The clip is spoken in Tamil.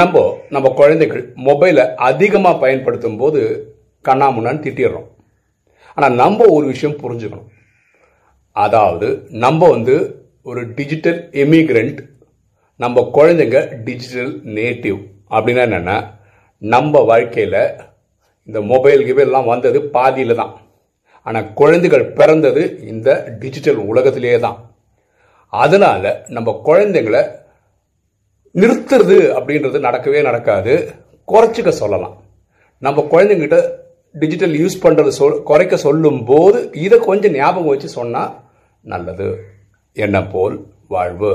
நம்ம நம்ம குழந்தைகள் மொபைலை அதிகமாக பயன்படுத்தும் போது கண்ணாமுன்னான்னு திட்டிடுறோம். ஆனால் நம்ம ஒரு விஷயம் புரிஞ்சுக்கணும். அதாவது நம்ம வந்து ஒரு டிஜிட்டல் எமிக்ரெண்ட் நம்ம குழந்தைங்க டிஜிட்டல் நேட்டிவ் அப்படின்னா என்னென்னா நம்ம வாழ்க்கையில் இந்த மொபைல் கிபைல்லாம் வந்தது பாதியில் தான். ஆனால் குழந்தைகள் பிறந்தது இந்த டிஜிட்டல் உலகத்திலேயே தான். அதனால் நம்ம குழந்தைங்களை நிறுத்துறது அப்படின்றது நடக்கவே நடக்காது. குறைச்சிக்க சொல்லலாம். நம்ம குழந்தைங்கிட்ட டிஜிட்டல் யூஸ் பண்ணுறது சொல் குறைக்க சொல்லும் போது இதை கொஞ்சம் ஞாபகம் வச்சு சொன்னால் நல்லது. என்ன போல் வாழ்வு.